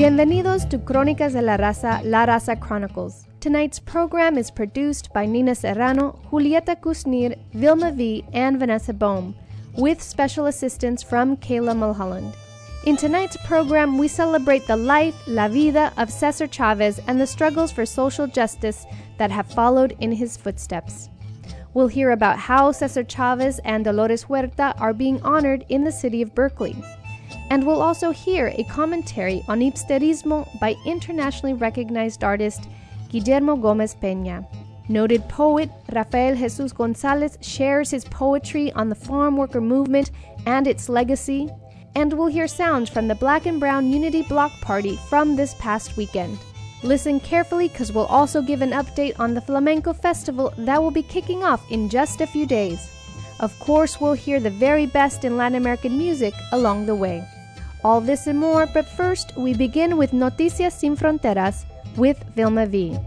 Bienvenidos to Crónicas de la Raza, La Raza Chronicles. Tonight's program is produced by Nina Serrano, Julieta Kusnir, Vilma V, and Vanessa Bohm, with special assistance from Kayla Mulholland. In tonight's program, we celebrate the life, la vida of Cesar Chavez and the struggles for social justice that have followed in his footsteps. We'll hear about how Cesar Chavez and Dolores Huerta are being honored in the city of Berkeley. And we'll also hear a commentary on hipsterismo by internationally recognized artist Guillermo Gomez Peña. Noted poet Rafael Jesus Gonzalez shares his poetry on the farm worker movement and its legacy. And we'll hear sounds from the Black and Brown Unity Block Party from this past weekend. Listen carefully because we'll also give an update on the Flamenco Festival that will be kicking off in just a few days. Of course, we'll hear the very best in Latin American music along the way. All this and more, but first we begin with Noticias Sin Fronteras with Vilma V.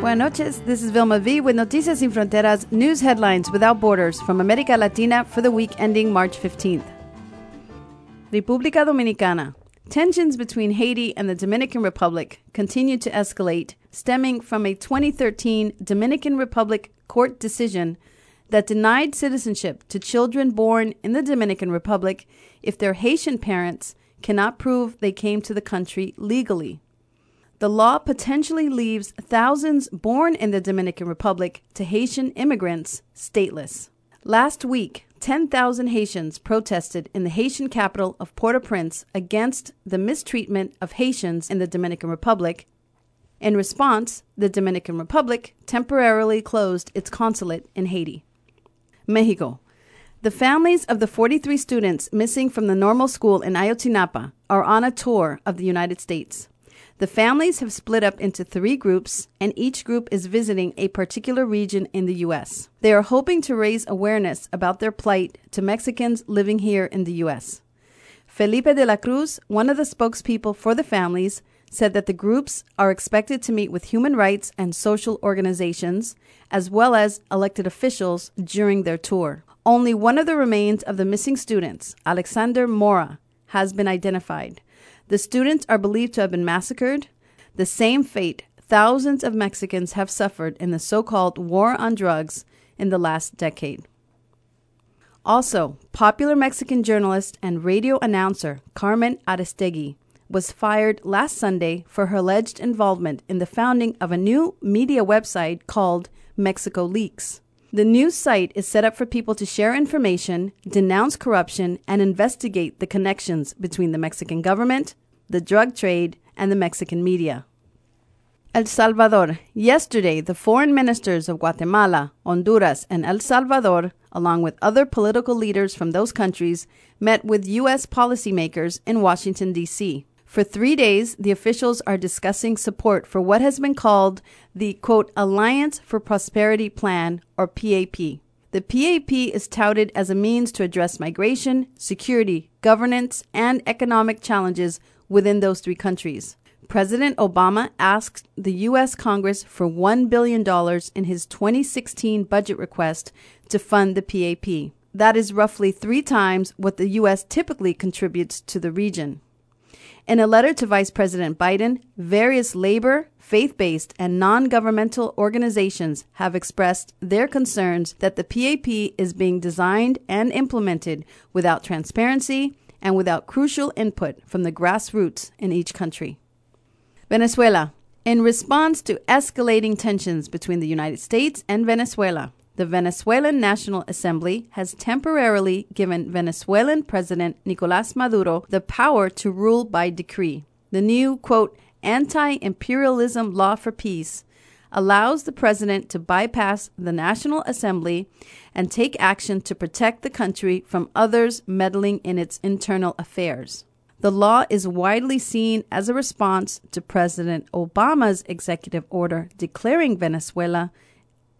Buenas noches. This is Vilma V with Noticias Sin Fronteras news headlines without borders from America Latina for the week ending March 15th. República Dominicana. Tensions between Haiti and the Dominican Republic continue to escalate, stemming from a 2013 Dominican Republic court decision that denied citizenship to children born in the Dominican Republic if their Haitian parents cannot prove they came to the country legally. The law potentially leaves thousands born in the Dominican Republic to Haitian immigrants stateless. Last week, 10,000 Haitians protested in the Haitian capital of Port au Prince against the mistreatment of Haitians in the Dominican Republic. In response, the Dominican Republic temporarily closed its consulate in Haiti. Mexico. The families of the 43 students missing from the normal school in Ayotzinapa are on a tour of the United States. The families have split up into three groups, and each group is visiting a particular region in the U.S. They are hoping to raise awareness about their plight to Mexicans living here in the U.S. Felipe de la Cruz, one of the spokespeople for the families, said that the groups are expected to meet with human rights and social organizations, as well as elected officials, during their tour. Only one of the remains of the missing students, Alexander Mora, has been identified. The students are believed to have been massacred, the same fate thousands of Mexicans have suffered in the so called war on drugs in the last decade. Also, popular Mexican journalist and radio announcer Carmen Aristegui was fired last Sunday for her alleged involvement in the founding of a new media website called Mexico Leaks. The news site is set up for people to share information, denounce corruption, and investigate the connections between the Mexican government, the drug trade, and the Mexican media. El Salvador. Yesterday, the foreign ministers of Guatemala, Honduras, and El Salvador, along with other political leaders from those countries, met with U.S. policymakers in Washington, D.C. For three days, the officials are discussing support for what has been called the quote, Alliance for Prosperity Plan, or PAP. The PAP is touted as a means to address migration, security, governance, and economic challenges within those three countries. President Obama asked the U.S. Congress for $1 billion in his 2016 budget request to fund the PAP. That is roughly three times what the U.S. typically contributes to the region. In a letter to Vice President Biden, various labor, faith based, and non governmental organizations have expressed their concerns that the PAP is being designed and implemented without transparency and without crucial input from the grassroots in each country. Venezuela. In response to escalating tensions between the United States and Venezuela, the Venezuelan National Assembly has temporarily given Venezuelan President Nicolas Maduro the power to rule by decree. The new, quote, anti imperialism law for peace allows the president to bypass the National Assembly and take action to protect the country from others meddling in its internal affairs. The law is widely seen as a response to President Obama's executive order declaring Venezuela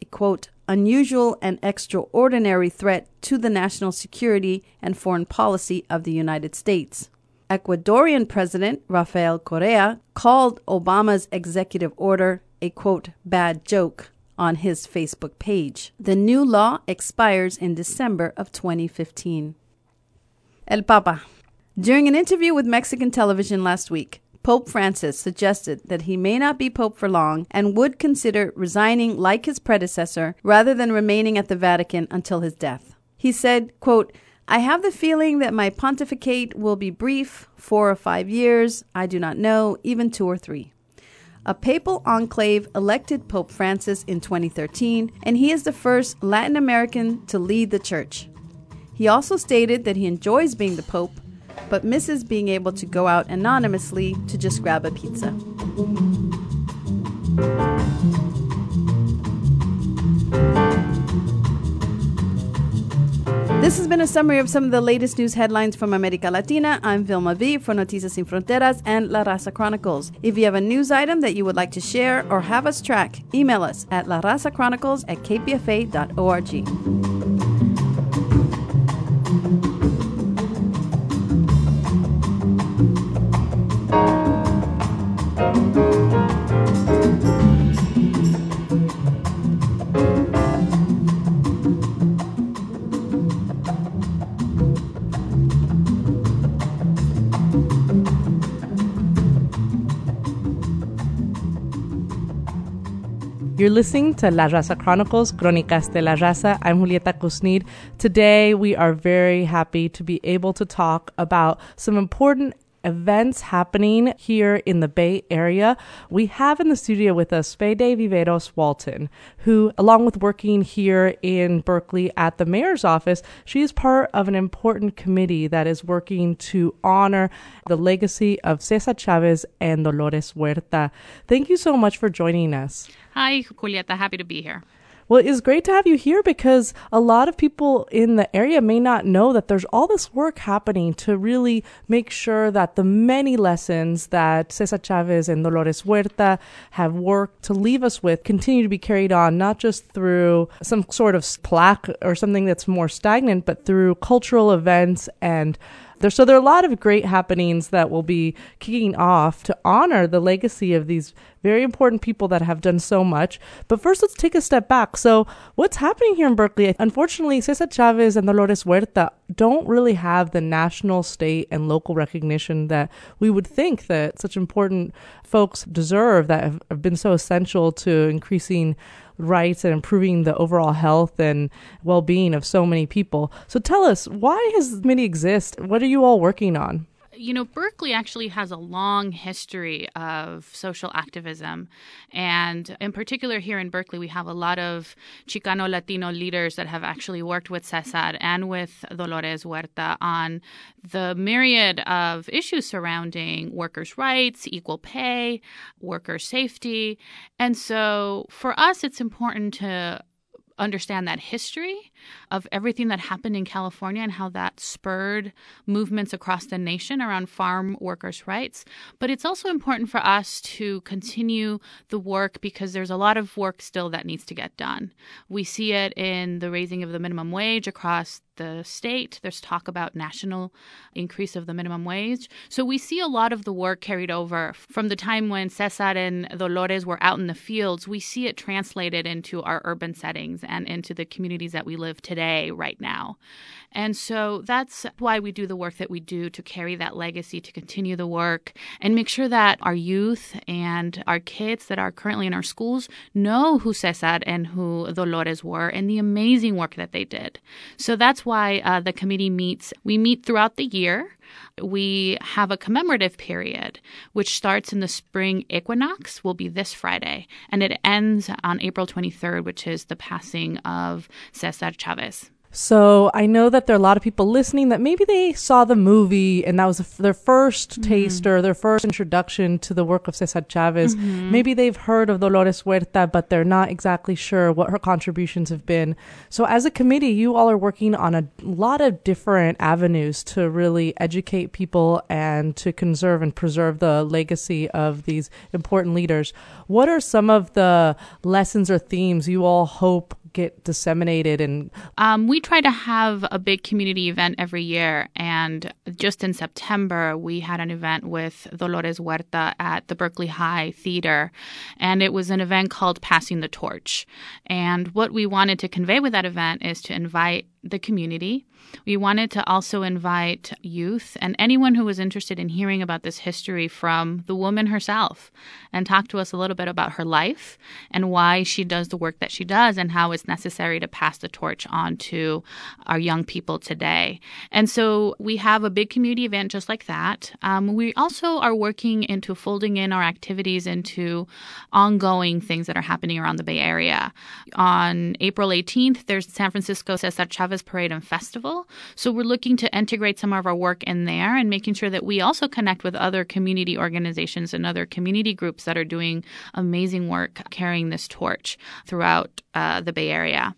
a quote, unusual and extraordinary threat to the national security and foreign policy of the United States. Ecuadorian President Rafael Correa called Obama's executive order a quote, bad joke on his Facebook page. The new law expires in December of 2015. El Papa. During an interview with Mexican television last week, Pope Francis suggested that he may not be Pope for long and would consider resigning like his predecessor rather than remaining at the Vatican until his death. He said, quote, I have the feeling that my pontificate will be brief, four or five years, I do not know, even two or three. A papal conclave elected Pope Francis in 2013, and he is the first Latin American to lead the church. He also stated that he enjoys being the Pope, but misses being able to go out anonymously to just grab a pizza. This has been a summary of some of the latest news headlines from America Latina. I'm Vilma V for Noticias Sin Fronteras and La Raza Chronicles. If you have a news item that you would like to share or have us track, email us at larazacchronicles at kpfa.org. You're listening to La Raza Chronicles, Crónicas de la Raza. I'm Julieta Kusnir. Today, we are very happy to be able to talk about some important events happening here in the Bay Area. We have in the studio with us Fede Viveros Walton, who, along with working here in Berkeley at the mayor's office, she is part of an important committee that is working to honor the legacy of Cesar Chavez and Dolores Huerta. Thank you so much for joining us. Hi, Julieta. Happy to be here. Well, it's great to have you here because a lot of people in the area may not know that there's all this work happening to really make sure that the many lessons that Cesar Chavez and Dolores Huerta have worked to leave us with continue to be carried on, not just through some sort of plaque or something that's more stagnant, but through cultural events and there, so there are a lot of great happenings that will be kicking off to honor the legacy of these very important people that have done so much. But first, let's take a step back. So, what's happening here in Berkeley? Unfortunately, Cesar Chavez and Dolores Huerta don't really have the national, state, and local recognition that we would think that such important folks deserve that have, have been so essential to increasing rights and improving the overall health and well being of so many people. So tell us, why does Mini exist? What are you all working on? You know, Berkeley actually has a long history of social activism. And in particular, here in Berkeley, we have a lot of Chicano Latino leaders that have actually worked with Cesar and with Dolores Huerta on the myriad of issues surrounding workers' rights, equal pay, worker safety. And so for us, it's important to understand that history of everything that happened in California and how that spurred movements across the nation around farm workers' rights. But it's also important for us to continue the work because there's a lot of work still that needs to get done. We see it in the raising of the minimum wage across the state. There's talk about national increase of the minimum wage. So we see a lot of the work carried over from the time when Cesar and Dolores were out in the fields. We see it translated into our urban settings and into the communities that we live today, right now. And so that's why we do the work that we do to carry that legacy, to continue the work, and make sure that our youth and our kids that are currently in our schools know who Cesar and who Dolores were and the amazing work that they did. So that's why uh, the committee meets. We meet throughout the year we have a commemorative period, which starts in the spring equinox, will be this Friday, and it ends on April 23rd, which is the passing of Cesar Chavez. So I know that there are a lot of people listening that maybe they saw the movie and that was their 1st mm-hmm. taste or their first introduction to the work of Cesar Chavez. Mm-hmm. Maybe they've heard of Dolores Huerta, but they're not exactly sure what her contributions have been. So as a committee, you all are working on a lot of different avenues to really educate people and to conserve and preserve the legacy of these important leaders. What are some of the lessons or themes you all hope get disseminated and um, we try to have a big community event every year. And just in september we had an event with dolores huerta at the berkeley high theater. And it was an event called passing the torch. And what we wanted to convey with that event is to invite the community. We wanted to also invite youth and anyone who was interested in hearing about this history from the woman herself and talk to us a little bit about her life and why she does the work that she does and how it's necessary to pass the torch on to our young people today. And so we have a big community event just like that. Um, we also are working into folding in our activities into ongoing things that are happening around the Bay Area. On April 18th, there's San Francisco Cesar Chavez Parade and Festival. So we're looking to integrate some of our work in there and making sure that we also connect with other community organizations and other community groups that are doing amazing work carrying this torch throughout uh, the Bay Area.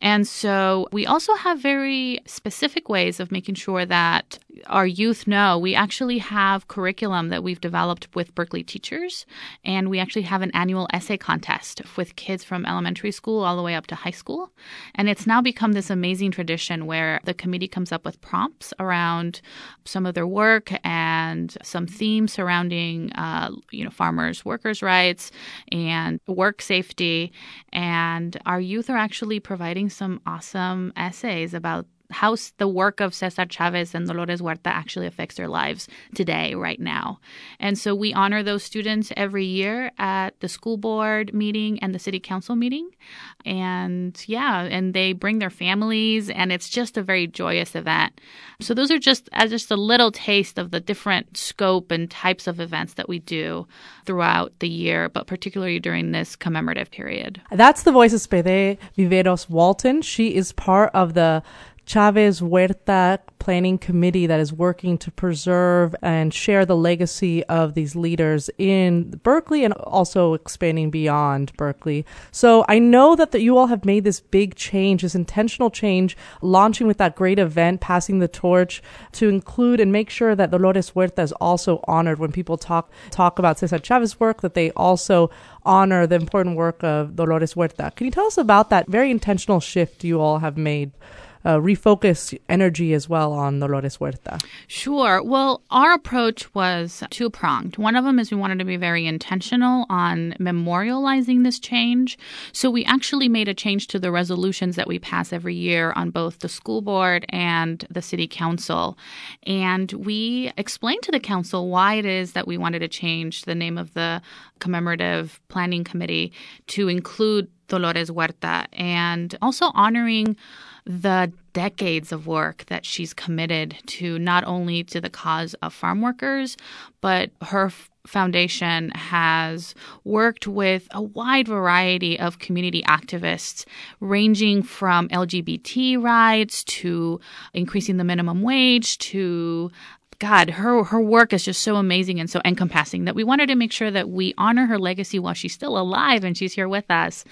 And so we also have very specific ways of making sure that our youth know we actually have curriculum that we've developed with Berkeley teachers. And we actually have an annual essay contest with kids from elementary school all the way up to high school. And it's now become this amazing tradition where the committee comes up with prompts around some of their work and some themes surrounding, uh, you know, farmers' workers' rights and work safety. And our youth are actually providing some awesome essays about how the work of Cesar Chavez and Dolores Huerta actually affects their lives today, right now. And so we honor those students every year at the school board meeting and the city council meeting. And yeah, and they bring their families, and it's just a very joyous event. So those are just as just a little taste of the different scope and types of events that we do throughout the year, but particularly during this commemorative period. That's the voice of Fede Viveros Walton. She is part of the Chavez Huerta Planning Committee that is working to preserve and share the legacy of these leaders in Berkeley and also expanding beyond Berkeley. So I know that the, you all have made this big change, this intentional change, launching with that great event, passing the torch to include and make sure that Dolores Huerta is also honored when people talk talk about Cesar Chavez's work, that they also honor the important work of Dolores Huerta. Can you tell us about that very intentional shift you all have made? Uh, refocus energy as well on Dolores Huerta? Sure. Well, our approach was two pronged. One of them is we wanted to be very intentional on memorializing this change. So we actually made a change to the resolutions that we pass every year on both the school board and the city council. And we explained to the council why it is that we wanted to change the name of the commemorative planning committee to include Dolores Huerta and also honoring the decades of work that she's committed to not only to the cause of farm workers, but her foundation has worked with a wide variety of community activists, ranging from LGBT rights to increasing the minimum wage to God, her her work is just so amazing and so encompassing that we wanted to make sure that we honor her legacy while she's still alive and she's here with us.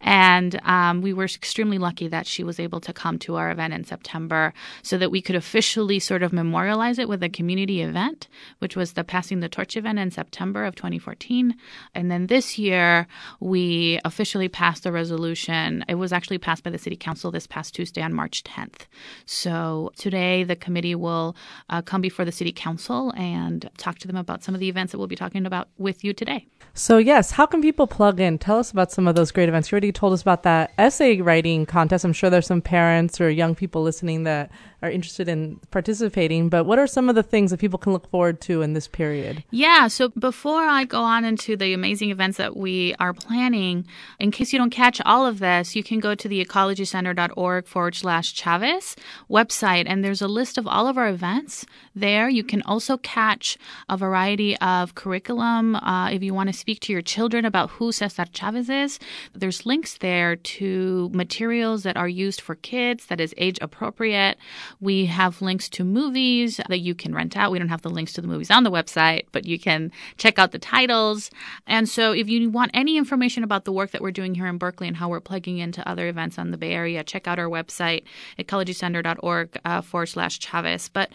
And um, we were extremely lucky that she was able to come to our event in September so that we could officially sort of memorialize it with a community event, which was the Passing the Torch event in September of 2014. And then this year, we officially passed the resolution. It was actually passed by the City Council this past Tuesday on March 10th. So today, the committee will uh, come before the the City Council and talk to them about some of the events that we'll be talking about with you today. So, yes, how can people plug in? Tell us about some of those great events. You already told us about that essay writing contest. I'm sure there's some parents or young people listening that are interested in participating, but what are some of the things that people can look forward to in this period? Yeah, so before I go on into the amazing events that we are planning, in case you don't catch all of this, you can go to the ecologycenter.org forward slash Chavez website, and there's a list of all of our events there. You can also catch a variety of curriculum uh, if you want to speak to your children about who Cesar Chavez is. There's links there to materials that are used for kids that is age appropriate. We have links to movies that you can rent out. We don't have the links to the movies on the website, but you can check out the titles. And so if you want any information about the work that we're doing here in Berkeley and how we're plugging into other events on the Bay Area, check out our website, ecologycenter.org uh, forward slash Chavez. But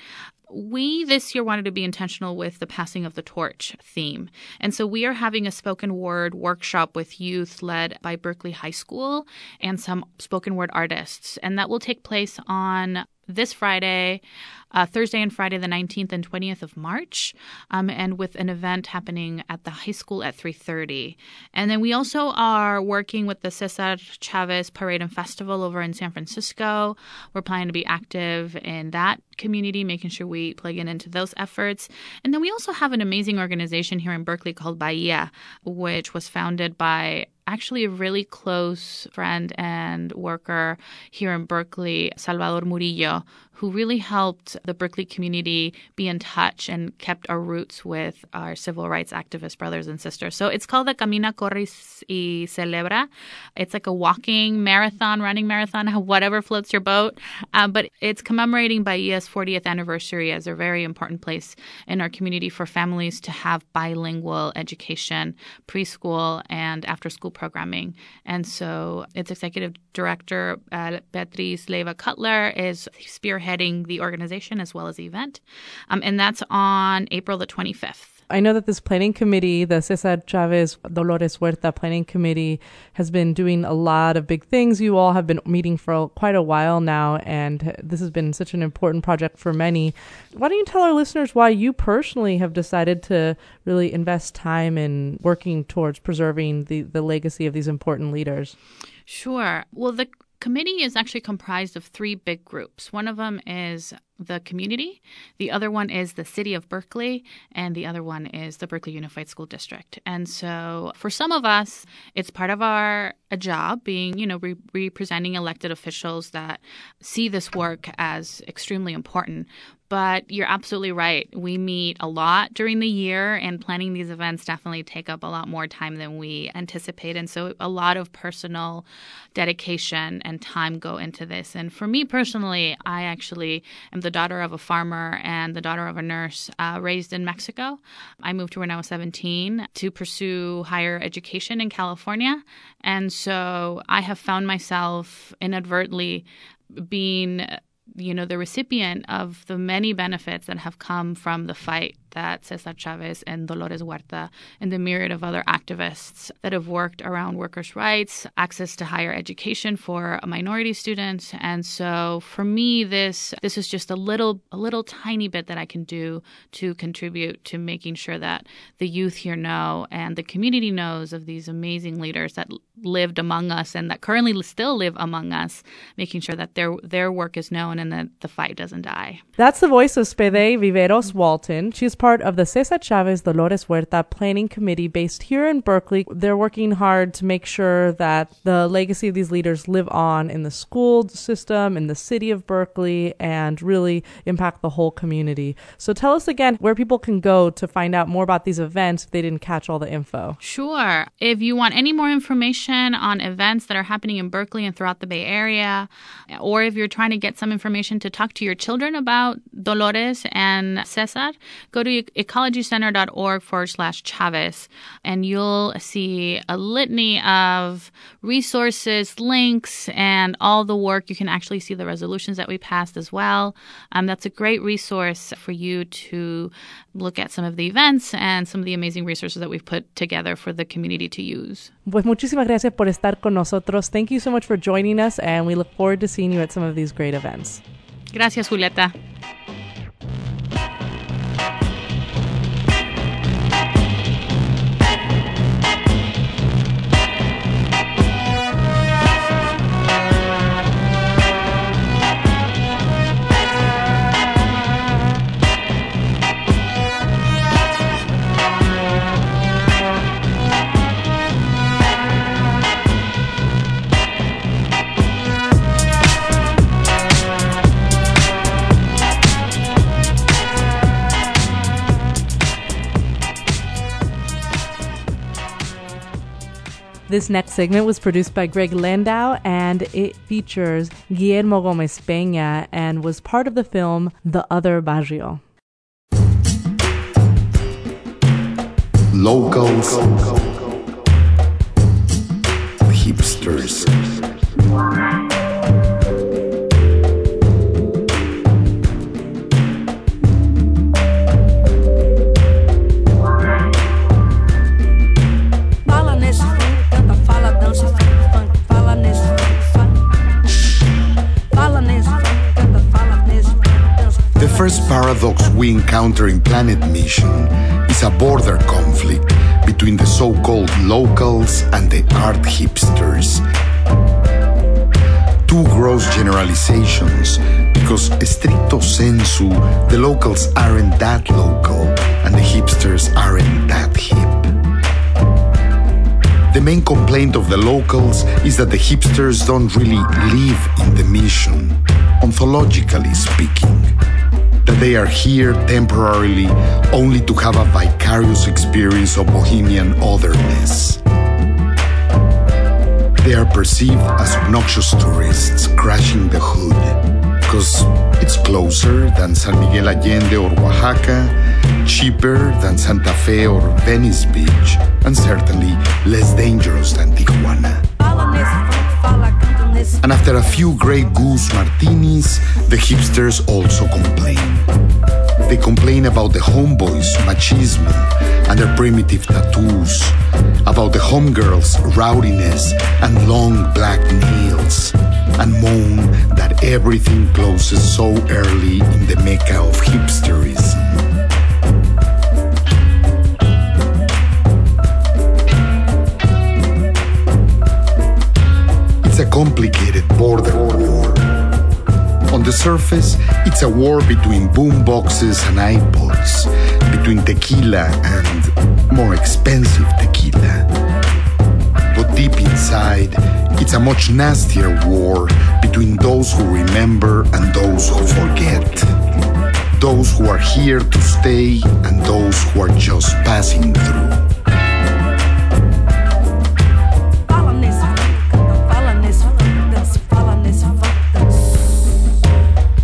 we this year wanted to be intentional with the passing of the torch theme. And so we are having a spoken word workshop with youth led by Berkeley High School and some spoken word artists. And that will take place on this Friday, uh, Thursday and Friday, the 19th and 20th of March, um, and with an event happening at the high school at 3:30. And then we also are working with the Cesar Chavez Parade and Festival over in San Francisco. We're planning to be active in that community, making sure we plug in into those efforts. And then we also have an amazing organization here in Berkeley called Bahia, which was founded by actually a really close friend and worker here in Berkeley, Salvador Murillo, who really helped the Berkeley community be in touch and kept our roots with our civil rights activist brothers and sisters. So it's called the Camina, Corre y Celebra. It's like a walking marathon, running marathon, whatever floats your boat. Uh, but it's commemorating Bahia's 40th anniversary as a very important place in our community for families to have bilingual education, preschool and after school programming. And so its executive director, uh, Beatriz Leiva Cutler, is spearheading the organization as well as the event. Um, and that's on April the 25th. I know that this planning committee, the Cesar Chavez Dolores Huerta planning committee, has been doing a lot of big things. You all have been meeting for quite a while now, and this has been such an important project for many. Why don't you tell our listeners why you personally have decided to really invest time in working towards preserving the, the legacy of these important leaders? Sure. Well, the committee is actually comprised of three big groups. One of them is the community, the other one is the city of Berkeley, and the other one is the Berkeley Unified School District. And so for some of us, it's part of our a job being, you know, re- representing elected officials that see this work as extremely important. But you're absolutely right. We meet a lot during the year, and planning these events definitely take up a lot more time than we anticipate. And so, a lot of personal dedication and time go into this. And for me personally, I actually am the daughter of a farmer and the daughter of a nurse uh, raised in Mexico. I moved here when I was 17 to pursue higher education in California. And so, I have found myself inadvertently being you know the recipient of the many benefits that have come from the fight that Cesar Chavez and Dolores Huerta and the myriad of other activists that have worked around workers' rights, access to higher education for minority students. And so for me this this is just a little a little tiny bit that I can do to contribute to making sure that the youth here know and the community knows of these amazing leaders that lived among us and that currently still live among us, making sure that their their work is known and that the fight doesn't die. That's the voice of Fede Viveros Walton. She's part of the Cesar Chavez Dolores Huerta Planning Committee based here in Berkeley. They're working hard to make sure that the legacy of these leaders live on in the school system, in the city of Berkeley, and really impact the whole community. So tell us again where people can go to find out more about these events if they didn't catch all the info. Sure. If you want any more information on events that are happening in Berkeley and throughout the Bay Area, or if you're trying to get some information to talk to your children about Dolores and Cesar, go to ecologycenter.org forward slash Chavez, and you'll see a litany of resources, links, and all the work. You can actually see the resolutions that we passed as well. Um, that's a great resource for you to look at some of the events and some of the amazing resources that we've put together for the community to use. Pues muchísimas gracias por estar con nosotros. Thank you so much for joining us, and we look forward to seeing you at some of these great events. Gracias, Julieta. This next segment was produced by Greg Landau and it features Guillermo Gomez Peña and was part of the film The Other Barrio. Locals, hipsters. First paradox we encounter in Planet Mission is a border conflict between the so called locals and the art hipsters. Two gross generalizations, because stricto sensu, the locals aren't that local and the hipsters aren't that hip. The main complaint of the locals is that the hipsters don't really live in the mission, ontologically speaking. That they are here temporarily only to have a vicarious experience of bohemian otherness. They are perceived as obnoxious tourists crashing the hood, because it's closer than San Miguel Allende or Oaxaca, cheaper than Santa Fe or Venice Beach, and certainly less dangerous than Tijuana. And after a few Grey Goose martinis, the hipsters also complain. They complain about the homeboys' machismo and their primitive tattoos, about the homegirls' rowdiness and long black nails, and moan that everything closes so early in the mecca of hipsterism. It's a complicated border war. On the surface, it's a war between boom boxes and iPods, between tequila and more expensive tequila. But deep inside, it's a much nastier war between those who remember and those who forget. Those who are here to stay and those who are just passing through.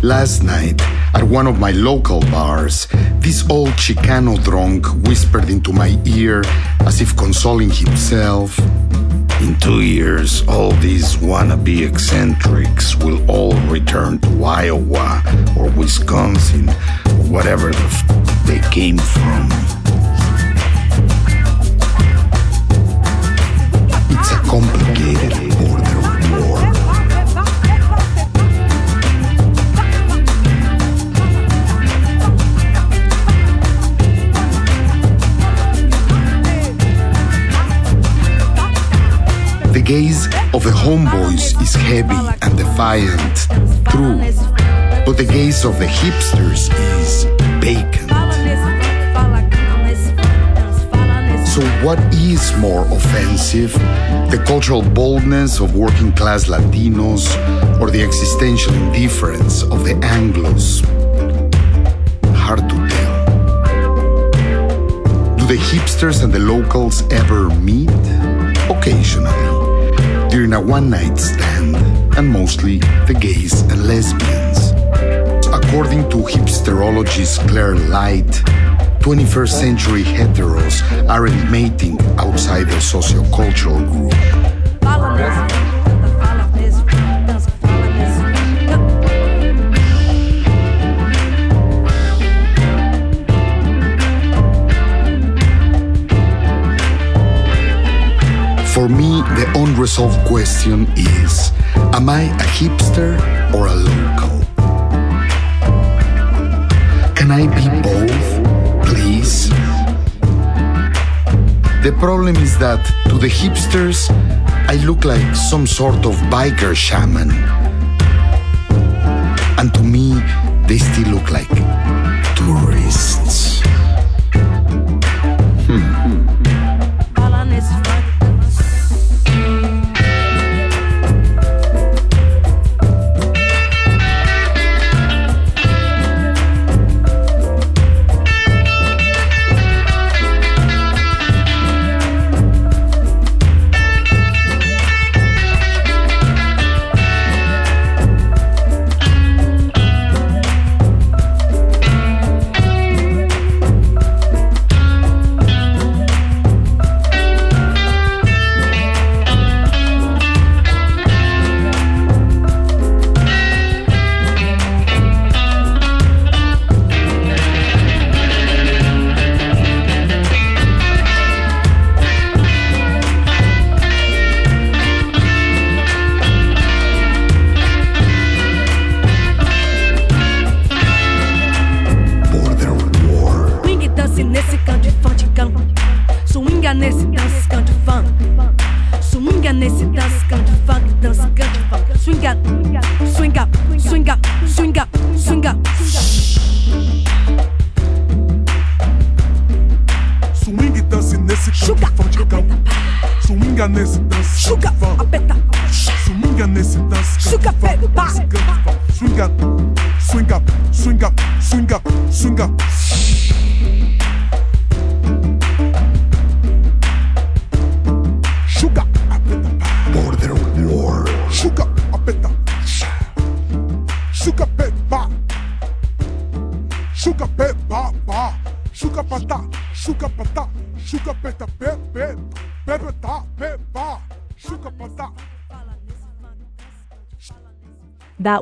Last night, at one of my local bars, this old Chicano drunk whispered into my ear as if consoling himself. In two years, all these wannabe eccentrics will all return to Iowa or Wisconsin or whatever the f- they came from. It's a complicated The gaze of the homeboys is heavy and defiant, true, but the gaze of the hipsters is vacant. So, what is more offensive? The cultural boldness of working class Latinos or the existential indifference of the Anglos? Hard to tell. Do the hipsters and the locals ever meet? Occasionally, during a one night stand, and mostly the gays and lesbians. According to hipsterologist Claire Light, 21st century heteros aren't mating outside their sociocultural group. For me, the unresolved question is Am I a hipster or a local? Can I be both, please? The problem is that to the hipsters, I look like some sort of biker shaman. And to me, they still look like tourists.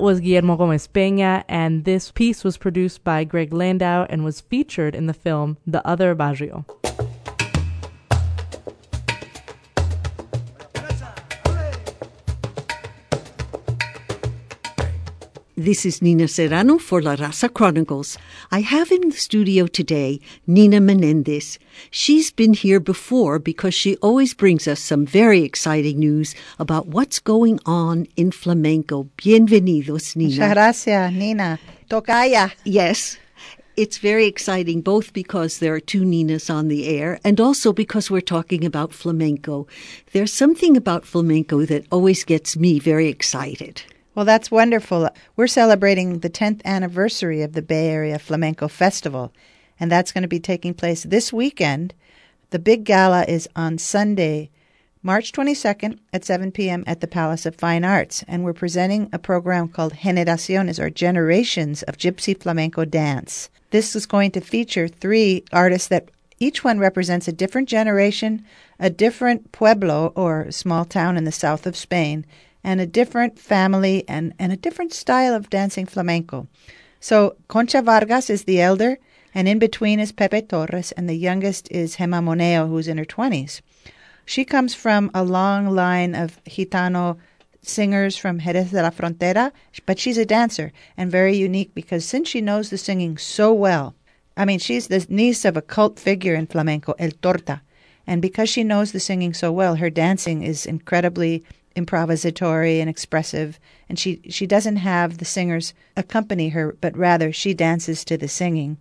Was Guillermo Gomez Peña, and this piece was produced by Greg Landau and was featured in the film The Other Barrio. This is Nina Serrano for La Raza Chronicles. I have in the studio today Nina Menendez. She's been here before because she always brings us some very exciting news about what's going on in flamenco. Bienvenidos, Nina. Muchas gracias, Nina. Tocaya. Yes. It's very exciting both because there are two Ninas on the air and also because we're talking about flamenco. There's something about flamenco that always gets me very excited. Well, that's wonderful. We're celebrating the 10th anniversary of the Bay Area Flamenco Festival, and that's going to be taking place this weekend. The big gala is on Sunday, March 22nd at 7 p.m. at the Palace of Fine Arts, and we're presenting a program called Generaciones, or Generations of Gypsy Flamenco Dance. This is going to feature three artists that each one represents a different generation, a different pueblo or small town in the south of Spain, and a different family and, and a different style of dancing flamenco. So Concha Vargas is the elder, and in between is Pepe Torres, and the youngest is Gema Moneo, who's in her 20s. She comes from a long line of Gitano singers from Jerez de la Frontera, but she's a dancer and very unique because since she knows the singing so well, I mean, she's the niece of a cult figure in flamenco, El Torta. And because she knows the singing so well, her dancing is incredibly improvisatory and expressive. And she, she doesn't have the singers accompany her, but rather she dances to the singing.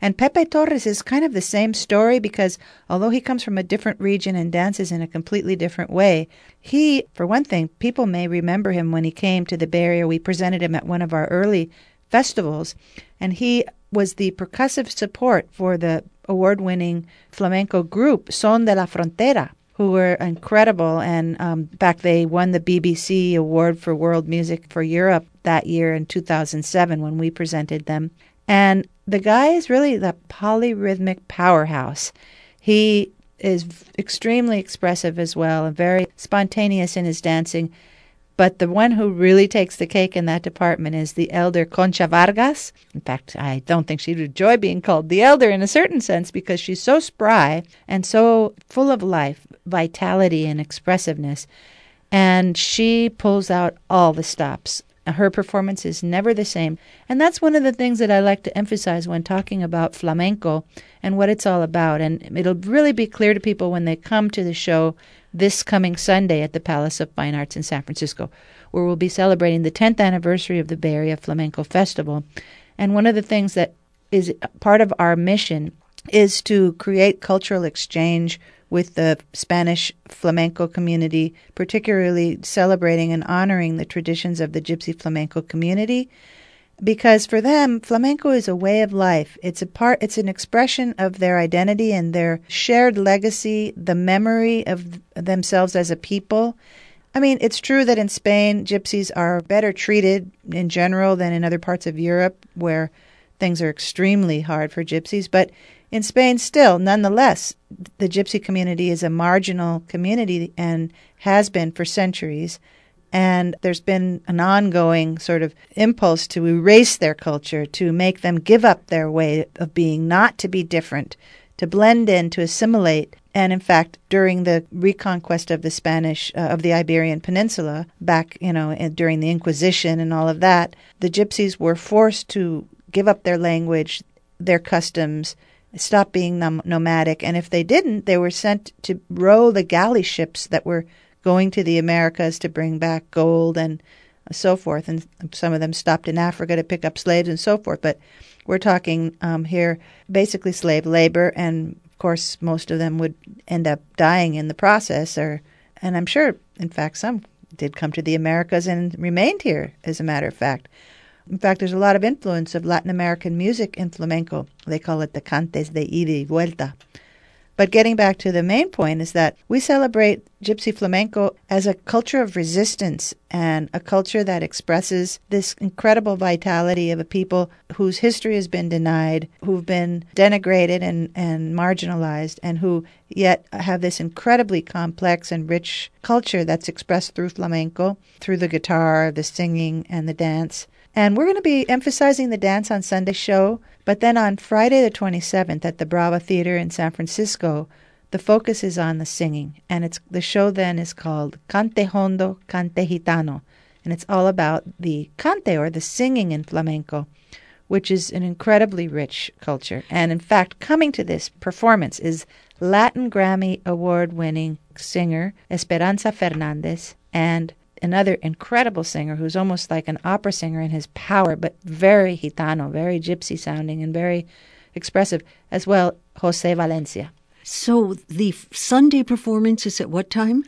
And Pepe Torres is kind of the same story because although he comes from a different region and dances in a completely different way, he, for one thing, people may remember him when he came to the Area. We presented him at one of our early festivals, and he was the percussive support for the award winning flamenco group Son de la Frontera, who were incredible. And um, in fact, they won the BBC Award for World Music for Europe that year in 2007 when we presented them. And the guy is really the polyrhythmic powerhouse. He is extremely expressive as well and very spontaneous in his dancing. But the one who really takes the cake in that department is the elder Concha Vargas. In fact, I don't think she'd enjoy being called the elder in a certain sense because she's so spry and so full of life, vitality, and expressiveness. And she pulls out all the stops. Her performance is never the same. And that's one of the things that I like to emphasize when talking about flamenco and what it's all about. And it'll really be clear to people when they come to the show this coming Sunday at the Palace of Fine Arts in San Francisco, where we'll be celebrating the 10th anniversary of the Bay Area Flamenco Festival. And one of the things that is part of our mission is to create cultural exchange with the Spanish flamenco community, particularly celebrating and honoring the traditions of the Gypsy flamenco community. Because for them, flamenco is a way of life. It's a part, it's an expression of their identity and their shared legacy, the memory of themselves as a people. I mean, it's true that in Spain, gypsies are better treated in general than in other parts of Europe where things are extremely hard for gypsies. But in Spain, still, nonetheless, the gypsy community is a marginal community and has been for centuries. And there's been an ongoing sort of impulse to erase their culture, to make them give up their way of being, not to be different, to blend in, to assimilate. And in fact, during the reconquest of the Spanish, uh, of the Iberian Peninsula, back, you know, during the Inquisition and all of that, the gypsies were forced to give up their language, their customs, stop being nom- nomadic. And if they didn't, they were sent to row the galley ships that were going to the Americas to bring back gold and so forth. And some of them stopped in Africa to pick up slaves and so forth. But we're talking um, here basically slave labor, and of course, most of them would end up dying in the process. Or, and I'm sure, in fact, some did come to the Americas and remained here, as a matter of fact. In fact, there's a lot of influence of Latin American music in flamenco. They call it the cantes de ida y vuelta. But getting back to the main point is that we celebrate Gypsy flamenco as a culture of resistance and a culture that expresses this incredible vitality of a people whose history has been denied, who've been denigrated and, and marginalized, and who yet have this incredibly complex and rich culture that's expressed through flamenco, through the guitar, the singing, and the dance. And we're going to be emphasizing the dance on Sunday show, but then on Friday the 27th at the Brava Theater in San Francisco, the focus is on the singing. And it's the show then is called Cante Hondo, Cante Gitano. And it's all about the cante or the singing in flamenco, which is an incredibly rich culture. And in fact, coming to this performance is Latin Grammy award winning singer Esperanza Fernandez and another incredible singer who's almost like an opera singer in his power, but very gitano, very gypsy sounding, and very expressive, as well, Jose Valencia. So the Sunday performance is at what time?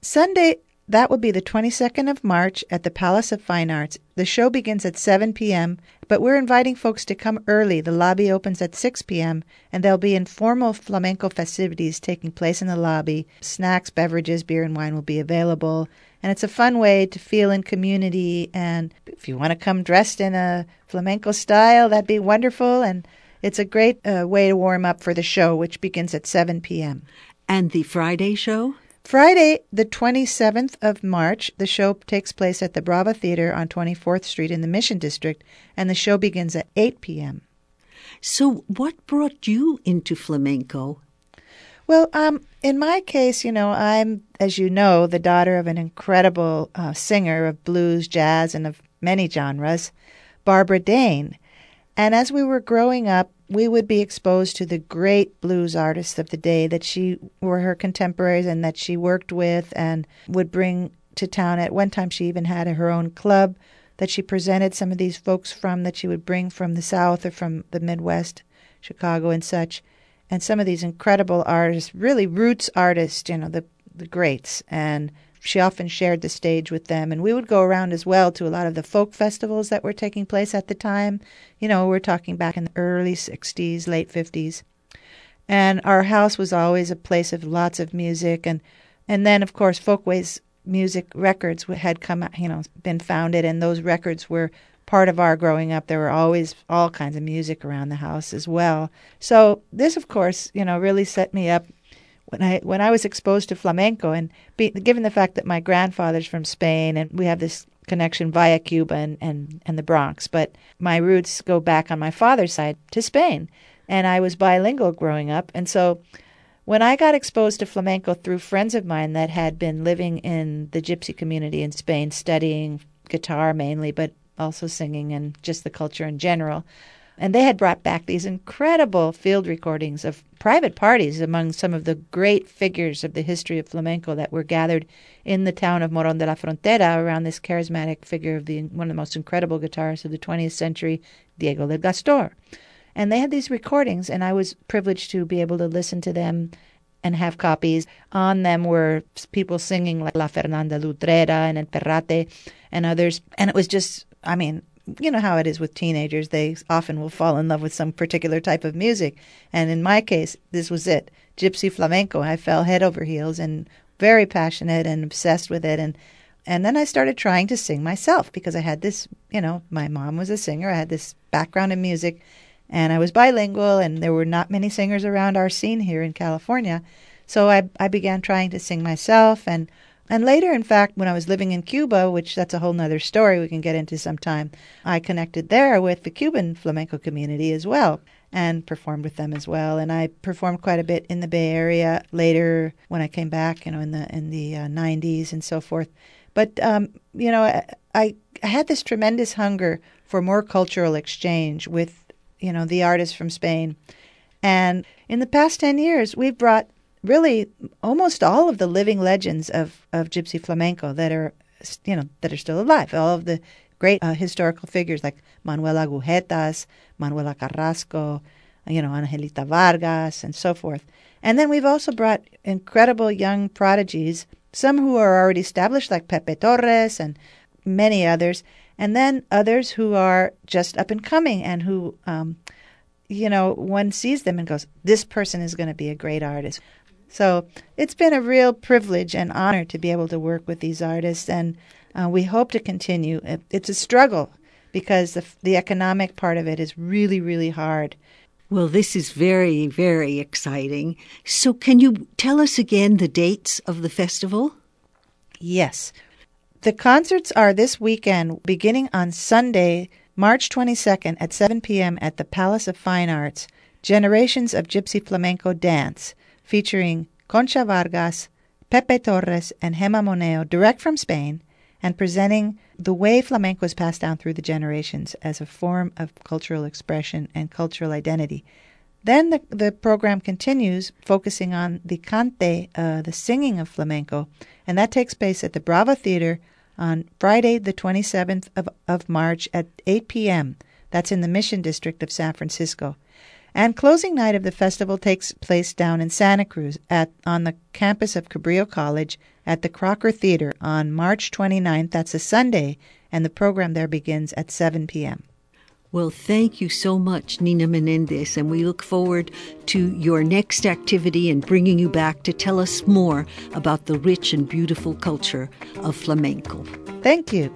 Sunday, that will be the 22nd of March at the Palace of Fine Arts. The show begins at 7 p.m., but we're inviting folks to come early. The lobby opens at 6 p.m., and there'll be informal flamenco festivities taking place in the lobby. Snacks, beverages, beer, and wine will be available. And it's a fun way to feel in community. And if you want to come dressed in a flamenco style, that'd be wonderful. And it's a great uh, way to warm up for the show, which begins at 7 p.m. And the Friday show? Friday, the 27th of March, the show takes place at the Brava Theater on 24th Street in the Mission District, and the show begins at 8 p.m. So, what brought you into flamenco? Well, um, in my case, you know, I'm, as you know, the daughter of an incredible uh, singer of blues, jazz, and of many genres, Barbara Dane. And as we were growing up, we would be exposed to the great blues artists of the day that she were her contemporaries and that she worked with and would bring to town. At one time, she even had her own club that she presented some of these folks from that she would bring from the South or from the Midwest, Chicago and such. And some of these incredible artists, really roots artists, you know, the the greats. And she often shared the stage with them. And we would go around as well to a lot of the folk festivals that were taking place at the time. You know, we're talking back in the early 60s, late 50s. And our house was always a place of lots of music. And, and then, of course, Folkways Music Records had come, you know, been founded, and those records were part of our growing up. There were always all kinds of music around the house as well. So this, of course, you know, really set me up when I when I was exposed to flamenco, and be, given the fact that my grandfather's from Spain, and we have this connection via Cuba and, and, and the Bronx, but my roots go back on my father's side to Spain, and I was bilingual growing up, and so when I got exposed to flamenco through friends of mine that had been living in the gypsy community in Spain, studying guitar mainly, but also singing and just the culture in general. And they had brought back these incredible field recordings of private parties among some of the great figures of the history of flamenco that were gathered in the town of Moron de la Frontera around this charismatic figure of the one of the most incredible guitarists of the 20th century, Diego del Gastor. And they had these recordings, and I was privileged to be able to listen to them and have copies. On them were people singing like La Fernanda Lutrera and El Perrate and others. And it was just, I mean, you know how it is with teenagers. They often will fall in love with some particular type of music. And in my case, this was it Gypsy flamenco. I fell head over heels and very passionate and obsessed with it. And and then I started trying to sing myself because I had this, you know, my mom was a singer. I had this background in music and I was bilingual and there were not many singers around our scene here in California. So I I began trying to sing myself and and later, in fact, when I was living in Cuba, which that's a whole nother story we can get into sometime, I connected there with the Cuban flamenco community as well and performed with them as well. And I performed quite a bit in the Bay Area later when I came back, you know, in the in the uh, 90s and so forth. But um, you know, I, I had this tremendous hunger for more cultural exchange with you know the artists from Spain, and in the past 10 years, we've brought really almost all of the living legends of, of gypsy flamenco that are you know, that are still alive. All of the great uh, historical figures like Manuel Agujetas, Manuela Carrasco, you know, Angelita Vargas, and so forth. And then we've also brought incredible young prodigies, some who are already established, like Pepe Torres and many others, and then others who are just up and coming and who, um, you know, one sees them and goes, this person is going to be a great artist. So it's been a real privilege and honor to be able to work with these artists, and uh, we hope to continue. It's a struggle because the, the economic part of it is really, really hard. Well, this is very, very exciting. So, can you tell us again the dates of the festival? Yes. The concerts are this weekend, beginning on Sunday, March 22nd at 7 p.m. at the Palace of Fine Arts, Generations of Gypsy Flamenco Dance, featuring Concha Vargas, Pepe Torres, and Gema Moneo, direct from Spain, and presenting the way flamenco is passed down through the generations as a form of cultural expression and cultural identity. Then the, the program continues, focusing on the cante, uh, the singing of flamenco, and that takes place at the Brava Theater on Friday, the 27th of, of March at 8 p.m. That's in the Mission District of San Francisco. And closing night of the festival takes place down in Santa Cruz at on the campus of Cabrillo College at the Crocker Theater on March 29th. That's a Sunday, and the program there begins at 7 p.m. Well, thank you so much, Nina Menendez, and we look forward to your next activity and bringing you back to tell us more about the rich and beautiful culture of flamenco. Thank you.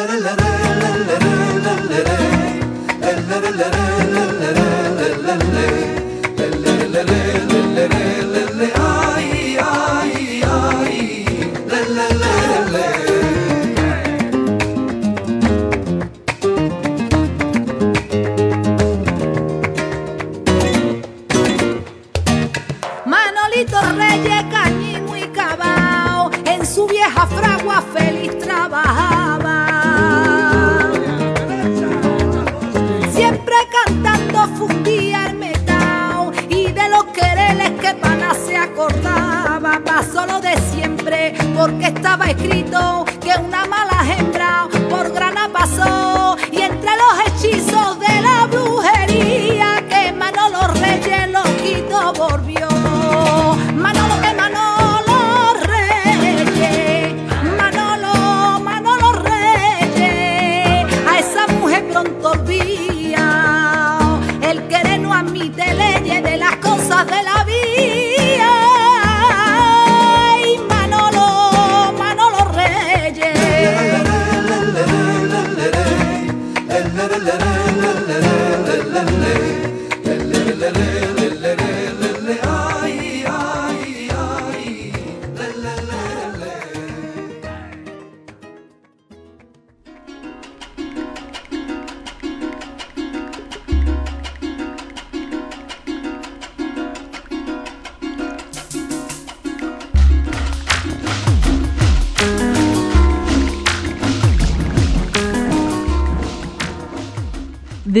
Manolito lo de siempre porque estaba escrito que una mala hembra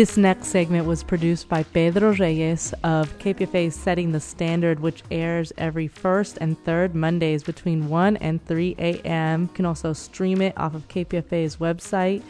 This next segment was produced by Pedro Reyes of KPFA's Setting the Standard, which airs every first and third Mondays between 1 and 3 a.m. You can also stream it off of KPFA's website.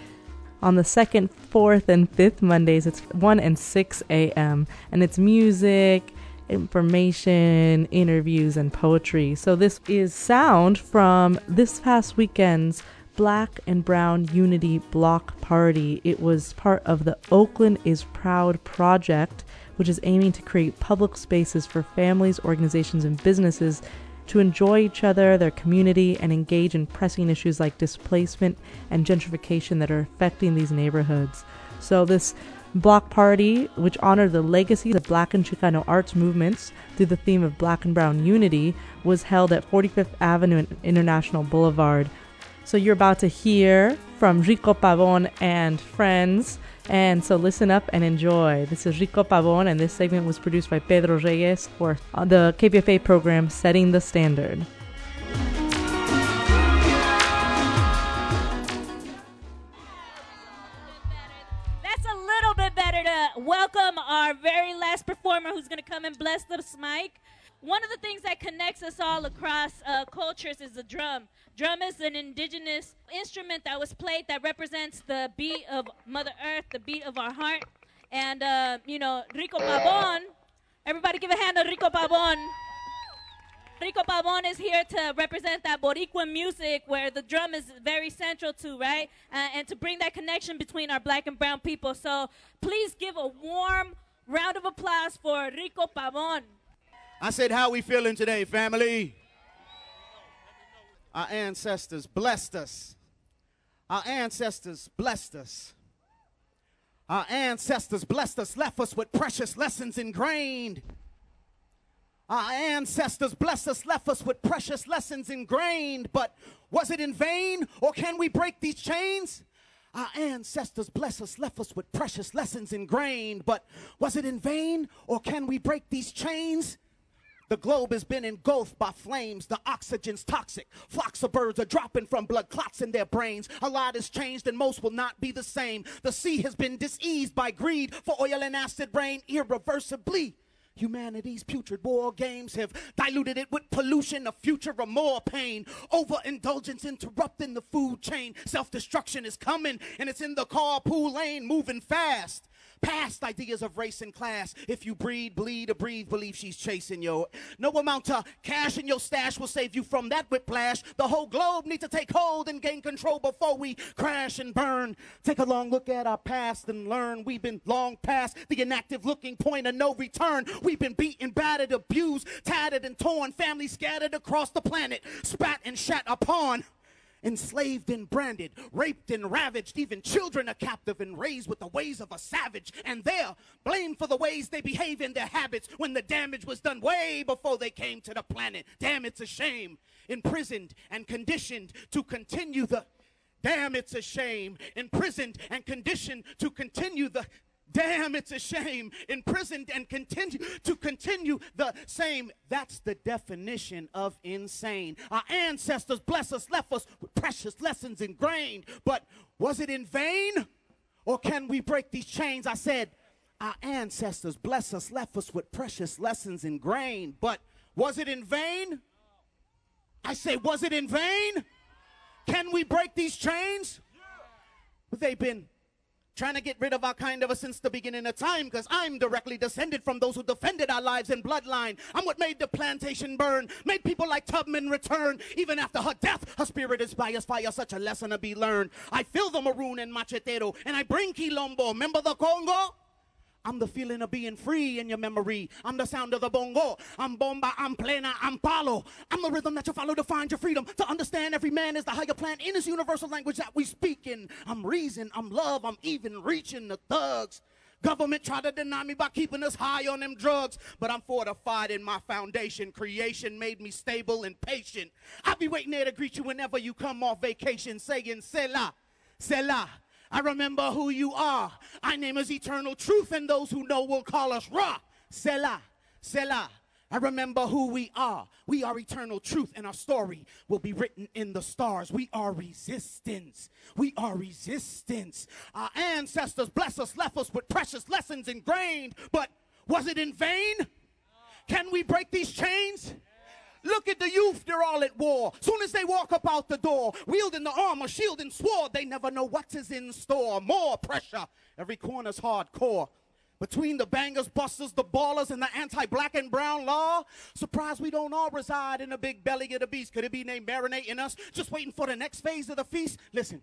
On the second, fourth, and fifth Mondays, it's 1 and 6 a.m. And it's music, information, interviews, and poetry. So this is sound from this past weekend's Black and Brown Unity Block Party. It was part of the Oakland is Proud project, which is aiming to create public spaces for families, organizations, and businesses to enjoy each other, their community, and engage in pressing issues like displacement and gentrification that are affecting these neighborhoods. So, this block party, which honored the legacy of Black and Chicano arts movements through the theme of Black and Brown unity, was held at 45th Avenue and International Boulevard. So you're about to hear from Rico Pabon and friends. And so listen up and enjoy. This is Rico Pabon, and this segment was produced by Pedro Reyes for the KPFA program Setting the Standard. That's a little bit better to welcome our very last performer who's going to come and bless this mic. One of the things that connects us all across uh, cultures is the drum. Drum is an indigenous instrument that was played that represents the beat of Mother Earth, the beat of our heart. And, uh, you know, Rico Pabon, everybody give a hand to Rico Pabon. Rico Pabon is here to represent that Boricua music where the drum is very central to, right? Uh, and to bring that connection between our black and brown people. So please give a warm round of applause for Rico Pabon. I said, How we feeling today, family? Our ancestors blessed us. Our ancestors blessed us. Our ancestors blessed us, left us with precious lessons ingrained. Our ancestors blessed us, left us with precious lessons ingrained. But was it in vain, or can we break these chains? Our ancestors blessed us, left us with precious lessons ingrained. But was it in vain, or can we break these chains? The globe has been engulfed by flames. The oxygen's toxic. Flocks of birds are dropping from blood clots in their brains. A lot has changed and most will not be the same. The sea has been diseased by greed for oil and acid rain irreversibly. Humanity's putrid war games have diluted it with pollution, a future of more pain. Overindulgence interrupting the food chain. Self destruction is coming, and it's in the carpool lane, moving fast. Past ideas of race and class. If you breed, bleed, or breathe, believe she's chasing you. No amount of cash in your stash will save you from that whiplash. The whole globe needs to take hold and gain control before we crash and burn. Take a long look at our past and learn we've been long past the inactive looking point of no return. We've been beaten, battered, abused, tattered, and torn. Families scattered across the planet, spat and shat upon enslaved and branded, raped and ravaged. Even children are captive and raised with the ways of a savage. And they're blamed for the ways they behave in their habits when the damage was done way before they came to the planet. Damn, it's a shame. Imprisoned and conditioned to continue the. Damn, it's a shame. Imprisoned and conditioned to continue the. Damn, it's a shame. Imprisoned and continue to continue the same. That's the definition of insane. Our ancestors bless us, left us with precious lessons ingrained. But was it in vain? Or can we break these chains? I said, our ancestors bless us, left us with precious lessons ingrained. But was it in vain? I say, was it in vain? Can we break these chains? They've been trying to get rid of our kind us since the beginning of time because I'm directly descended from those who defended our lives and bloodline. I'm what made the plantation burn, made people like Tubman return. Even after her death, her spirit inspires fire, such a lesson to be learned. I feel the maroon and machetero, and I bring quilombo. Remember the Congo? I'm the feeling of being free in your memory. I'm the sound of the bongo. I'm bomba, I'm plena, I'm palo. I'm the rhythm that you follow to find your freedom. To understand every man is the higher plan in this universal language that we speak in. I'm reason, I'm love, I'm even reaching the thugs. Government tried to deny me by keeping us high on them drugs, but I'm fortified in my foundation. Creation made me stable and patient. I'll be waiting there to greet you whenever you come off vacation, saying, Selah, Selah. I remember who you are. Our name is eternal truth, and those who know will call us Ra. Selah, Selah. I remember who we are. We are eternal truth, and our story will be written in the stars. We are resistance. We are resistance. Our ancestors bless us, left us with precious lessons ingrained. But was it in vain? Can we break these chains? Look at the youth, they're all at war. Soon as they walk up out the door, wielding the armor, shield, and sword, they never know what is in store. More pressure. Every corner's hardcore. Between the bangers, busters, the ballers, and the anti black and brown law, surprised we don't all reside in the big belly of the beast. Could it be named marinating us, just waiting for the next phase of the feast? Listen,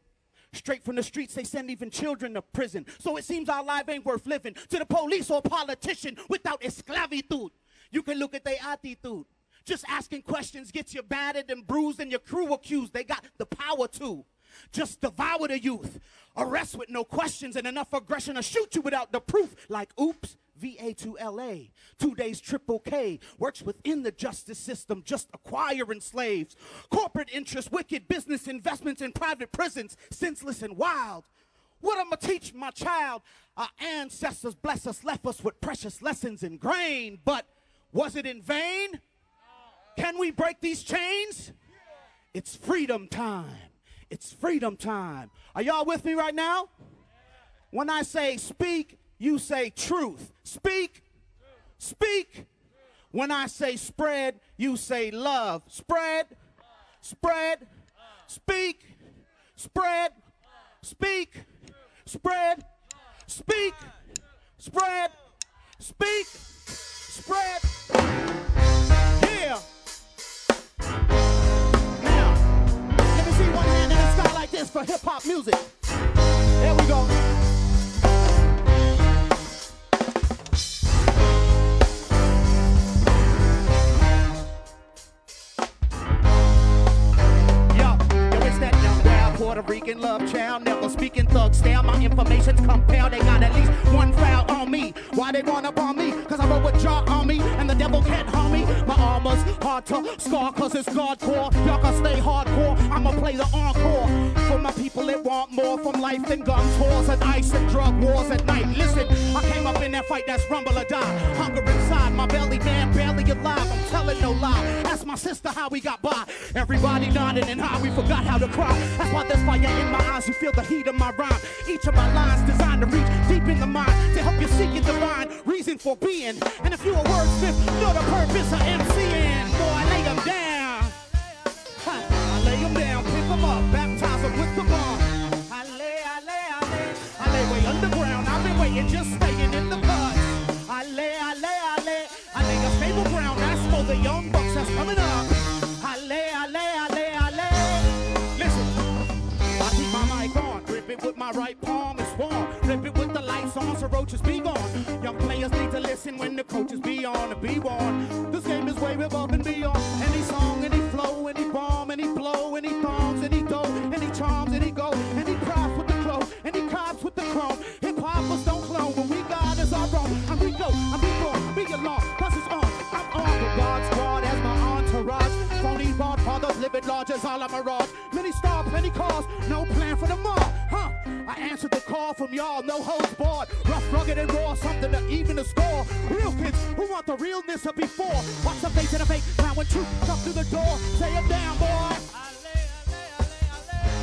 Straight from the streets, they send even children to prison. So it seems our life ain't worth living. To the police or politician without esclavitude. You can look at their attitude. Just asking questions gets you battered and bruised and your crew accused. They got the power to just devour the youth. Arrest with no questions and enough aggression to shoot you without the proof. Like, oops, VA to LA. Two days triple K. Works within the justice system, just acquiring slaves. Corporate interests, wicked business investments in private prisons, senseless and wild. What am I teach my child? Our ancestors bless us, left us with precious lessons ingrained. But was it in vain? Can we break these chains? It's freedom time. It's freedom time. Are y'all with me right now? When I say speak, you say truth. Speak, speak. When I say spread, you say love. Spread, spread, speak, spread, speak, spread, speak, spread, speak, spread. Yeah. This for hip hop music. There we go. Puerto Rican love child, never speaking thug style. My information's compelled. They got at least one foul. Why they up on me? Cause I wrote with jaw on me, and the devil can't harm me. My armor's hard to scar cause it's hardcore. Y'all can stay hardcore. I'ma play the encore. For my people that want more from life than gun tours and ice and drug wars at night. Listen, I came up in that fight that's rumble or die. Hunger inside my belly, man, barely alive. I'm telling no lie. Ask my sister how we got by. Everybody nodding and high, we forgot how to cry. That's why there's fire in my eyes. You feel the heat of my rhyme. Each of my lines designed to reach deep in the mind to help you seek your divine reason for being. And if you a wordsmith, know the purpose of MCing. Boy, I lay 'em down. Ha, I lay 'em down, pick 'em up, baptize 'em with the bomb. I lay, I lay, I lay, I lay way underground. I've been waiting, just staying in the cuts. I lay, I lay, I lay, I lay a stable ground. That's for the young bucks that's coming up. I lay, I lay, I lay, I lay. Listen, I keep my mic on, grip it with my right palm, it's warm. Flip it with the lights on, so roaches be gone. Listen when the coaches be on to be warned. This game is way above and beyond. Any song, any flow, any bomb, any blow, any thongs, any dough, any charms, any go, any props with the crow, any cops with the chrome. Hip hoppers don't clone, but we God is our own. I'm we go, I'm reborn, be along, cause it's on. I'm on the God squad as my entourage. Phony godfathers living large as all a mirage. Many star, plenty cars, no plan for the? I answered the call from y'all, no holds barred. Rough, rugged, and raw, something to even the score. Real kids who want the realness of before. Watch the face of the fake, now when truth come through the door, say 'em down, boy.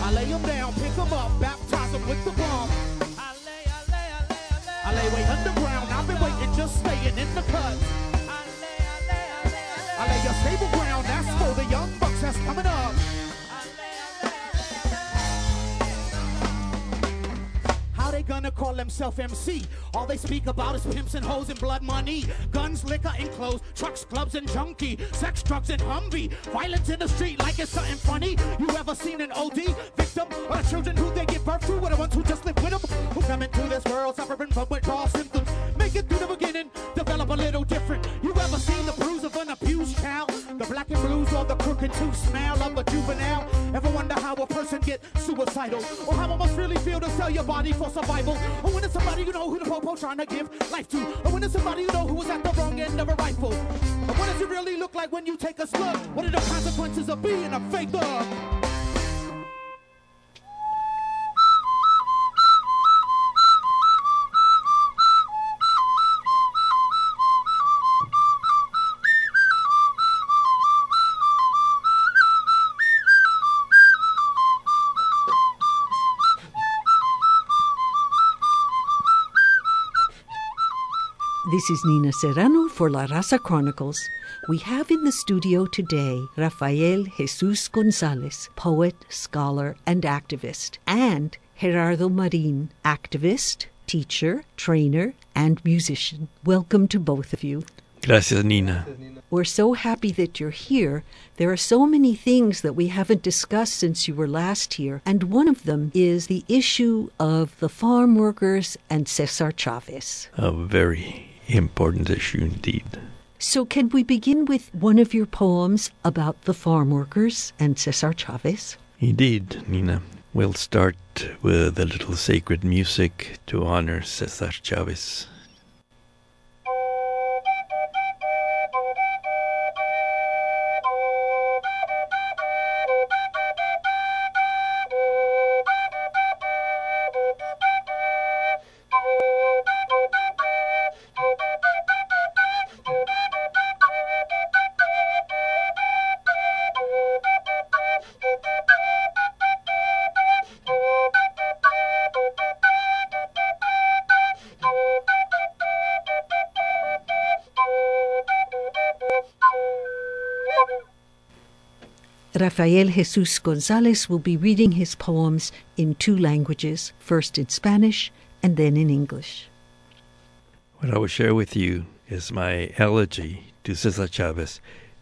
I lay 'em down, pick 'em up, baptize 'em with the bomb. I lay way underground, I've been waiting, just staying in the cut. I lay a stable ground, that's for the young bucks that's coming up. Gonna call themselves MC? All they speak about is pimps and hoes and blood money. Guns, liquor, and clothes, trucks, clubs, and junkie. Sex, drugs, and Humvee. Violence in the street like it's something funny. You ever seen an OD victim? Or the children who they give birth to? Or the ones who just live with them? Who come into this world suffering from withdrawal symptoms? Make it through the beginning, develop a little different. You ever seen the of an abused child? The black and blues or the crooked tooth smell of a juvenile? Ever wonder how a person get suicidal? Or how it must really feel to sell your body for survival? Or when it's somebody you know who the popo trying to give life to? Or when it's somebody you know who was at the wrong end of a rifle? Or what does it really look like when you take a slug? What are the consequences of being a fake thug? This is Nina Serrano for La Raza Chronicles. We have in the studio today Rafael Jesus Gonzalez, poet, scholar, and activist, and Gerardo Marin, activist, teacher, trainer, and musician. Welcome to both of you. Gracias, Nina. We're so happy that you're here. There are so many things that we haven't discussed since you were last here, and one of them is the issue of the farm workers and Cesar Chavez. A very important issue indeed. So, can we begin with one of your poems about the farm workers and Cesar Chavez? Indeed, Nina. We'll start with a little sacred music to honor Cesar Chavez. Rafael Jesus Gonzalez will be reading his poems in two languages, first in Spanish and then in English. What I will share with you is my elegy to Cesar Chavez,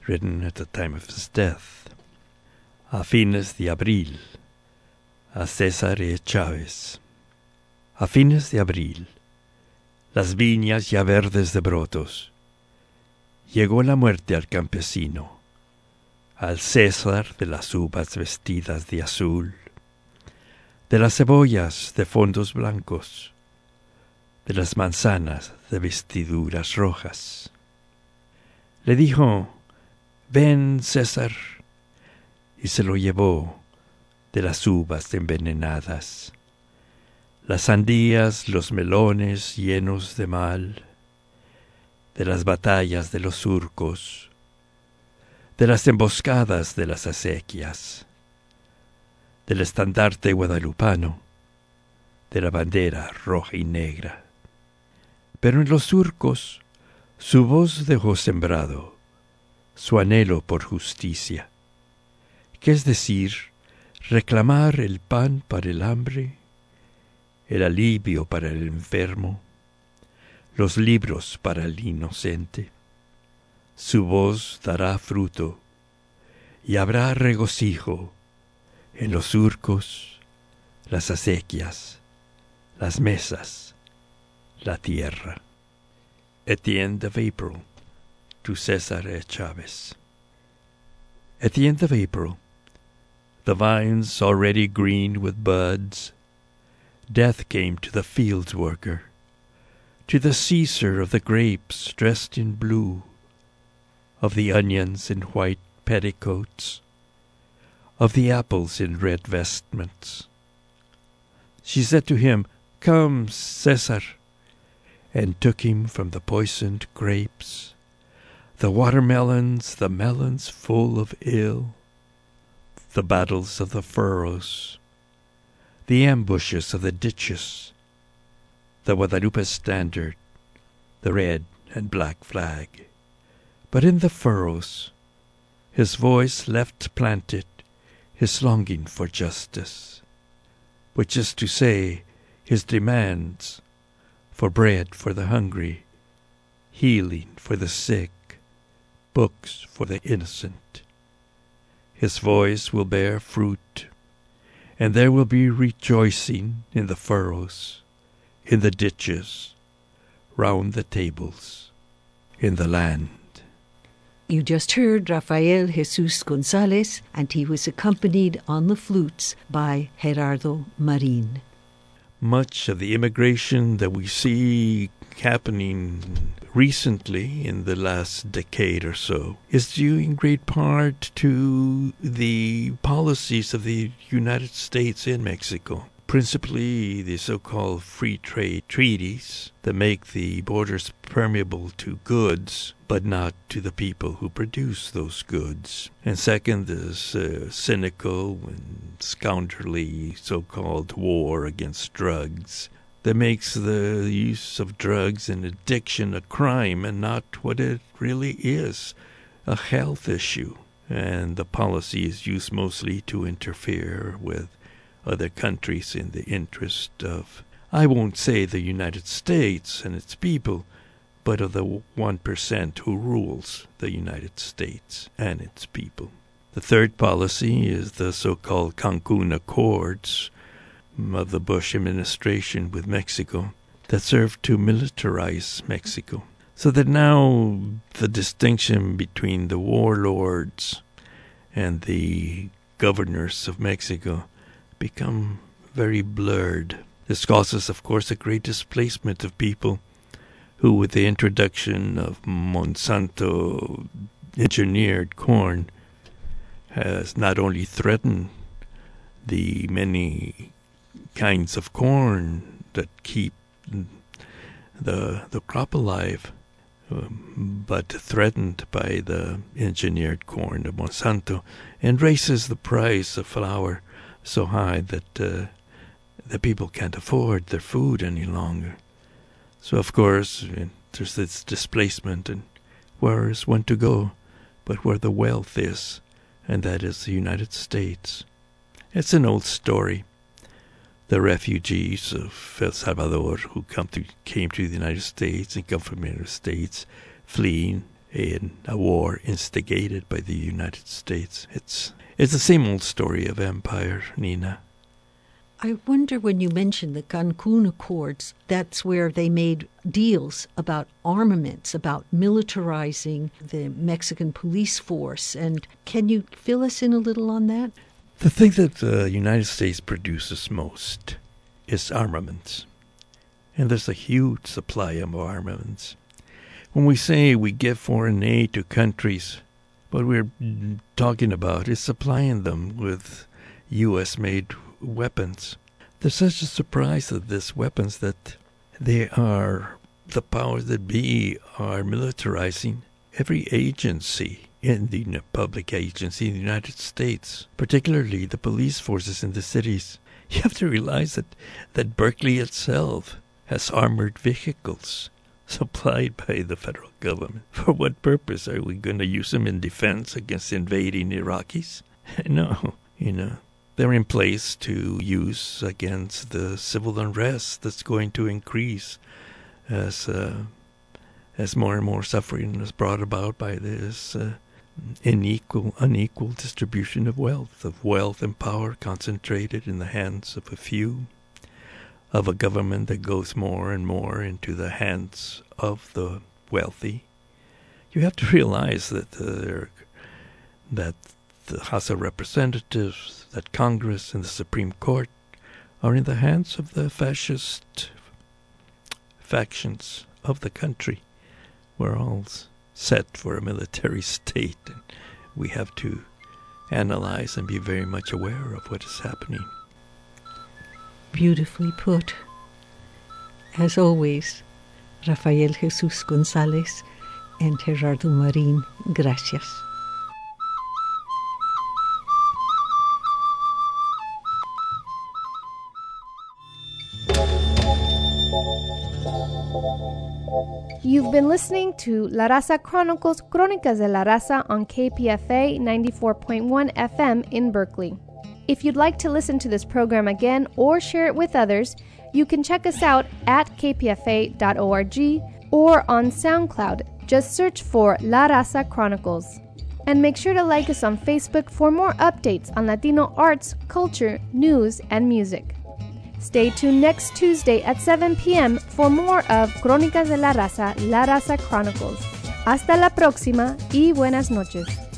written at the time of his death. A fines de abril, a César E. Chávez. A fines de abril, las viñas ya verdes de brotos, llegó la muerte al campesino, al César de las uvas vestidas de azul, de las cebollas de fondos blancos, de las manzanas de vestiduras rojas. Le dijo, ven César, y se lo llevó de las uvas envenenadas, las sandías, los melones llenos de mal, de las batallas de los surcos, de las emboscadas de las acequias, del estandarte guadalupano, de la bandera roja y negra. Pero en los surcos su voz dejó sembrado su anhelo por justicia, que es decir, reclamar el pan para el hambre, el alivio para el enfermo, los libros para el inocente. Su voz dará fruto y habrá regocijo en los surcos, las acequias, las mesas, la tierra. Etienne of April to Cesar E. Chavez. At the end of April, the vines already green with buds, death came to the fields worker, to the Cesar of the grapes dressed in blue, of the onions in white petticoats, of the apples in red vestments. She said to him, Come, Cesar, and took him from the poisoned grapes, the watermelons, the melons full of ill, the battles of the furrows, the ambushes of the ditches, the Guadalupe standard, the red and black flag. But in the furrows, his voice left planted his longing for justice, which is to say, his demands for bread for the hungry, healing for the sick, books for the innocent. His voice will bear fruit, and there will be rejoicing in the furrows, in the ditches, round the tables, in the land. You just heard Rafael Jesus Gonzalez, and he was accompanied on the flutes by Gerardo Marin. Much of the immigration that we see happening recently in the last decade or so is due in great part to the policies of the United States in Mexico. Principally, the so called free trade treaties that make the borders permeable to goods, but not to the people who produce those goods. And second, this uh, cynical and scoundrelly so called war against drugs that makes the use of drugs and addiction a crime and not what it really is a health issue. And the policy is used mostly to interfere with other countries in the interest of, I won't say the United States and its people, but of the 1% who rules the United States and its people. The third policy is the so called Cancun Accords of the Bush administration with Mexico that serve to militarize Mexico. So that now the distinction between the warlords and the governors of Mexico become very blurred. This causes, of course, a great displacement of people who, with the introduction of Monsanto engineered corn, has not only threatened the many kinds of corn that keep the the crop alive, um, but threatened by the engineered corn of Monsanto, and raises the price of flour so high that uh, the people can't afford their food any longer. So of course eh, there's this displacement, and where is one to go, but where the wealth is, and that is the United States. It's an old story. The refugees of El Salvador who come to, came to the United States and come from the United States fleeing in a war instigated by the United States. It's it's the same old story of empire, Nina. I wonder when you mentioned the Cancun Accords, that's where they made deals about armaments, about militarizing the Mexican police force. And can you fill us in a little on that? The thing that the United States produces most is armaments. And there's a huge supply of armaments. When we say we give foreign aid to countries, what we're talking about is supplying them with U.S. made weapons. There's such a surprise of these weapons that they are, the powers that be are militarizing every agency in the public agency in the United States, particularly the police forces in the cities. You have to realize that, that Berkeley itself has armored vehicles supplied by the federal government. For what purpose? Are we going to use them in defense against invading Iraqis? no, you know. They're in place to use against the civil unrest that's going to increase as uh, as more and more suffering is brought about by this uh, unequal unequal distribution of wealth, of wealth and power concentrated in the hands of a few of a government that goes more and more into the hands of the wealthy. You have to realize that uh, that the House of Representatives, that Congress, and the Supreme Court are in the hands of the fascist factions of the country. We're all set for a military state, and we have to analyze and be very much aware of what is happening. Beautifully put. As always, Rafael Jesus Gonzalez and Gerardo Marin, gracias. You've been listening to La Raza Chronicles Crónicas de la Raza on KPFA 94.1 FM in Berkeley. If you'd like to listen to this program again or share it with others, you can check us out at kpfa.org or on SoundCloud. Just search for La Raza Chronicles. And make sure to like us on Facebook for more updates on Latino arts, culture, news, and music. Stay tuned next Tuesday at 7 p.m. for more of Crónicas de la Raza, La Raza Chronicles. Hasta la próxima y buenas noches.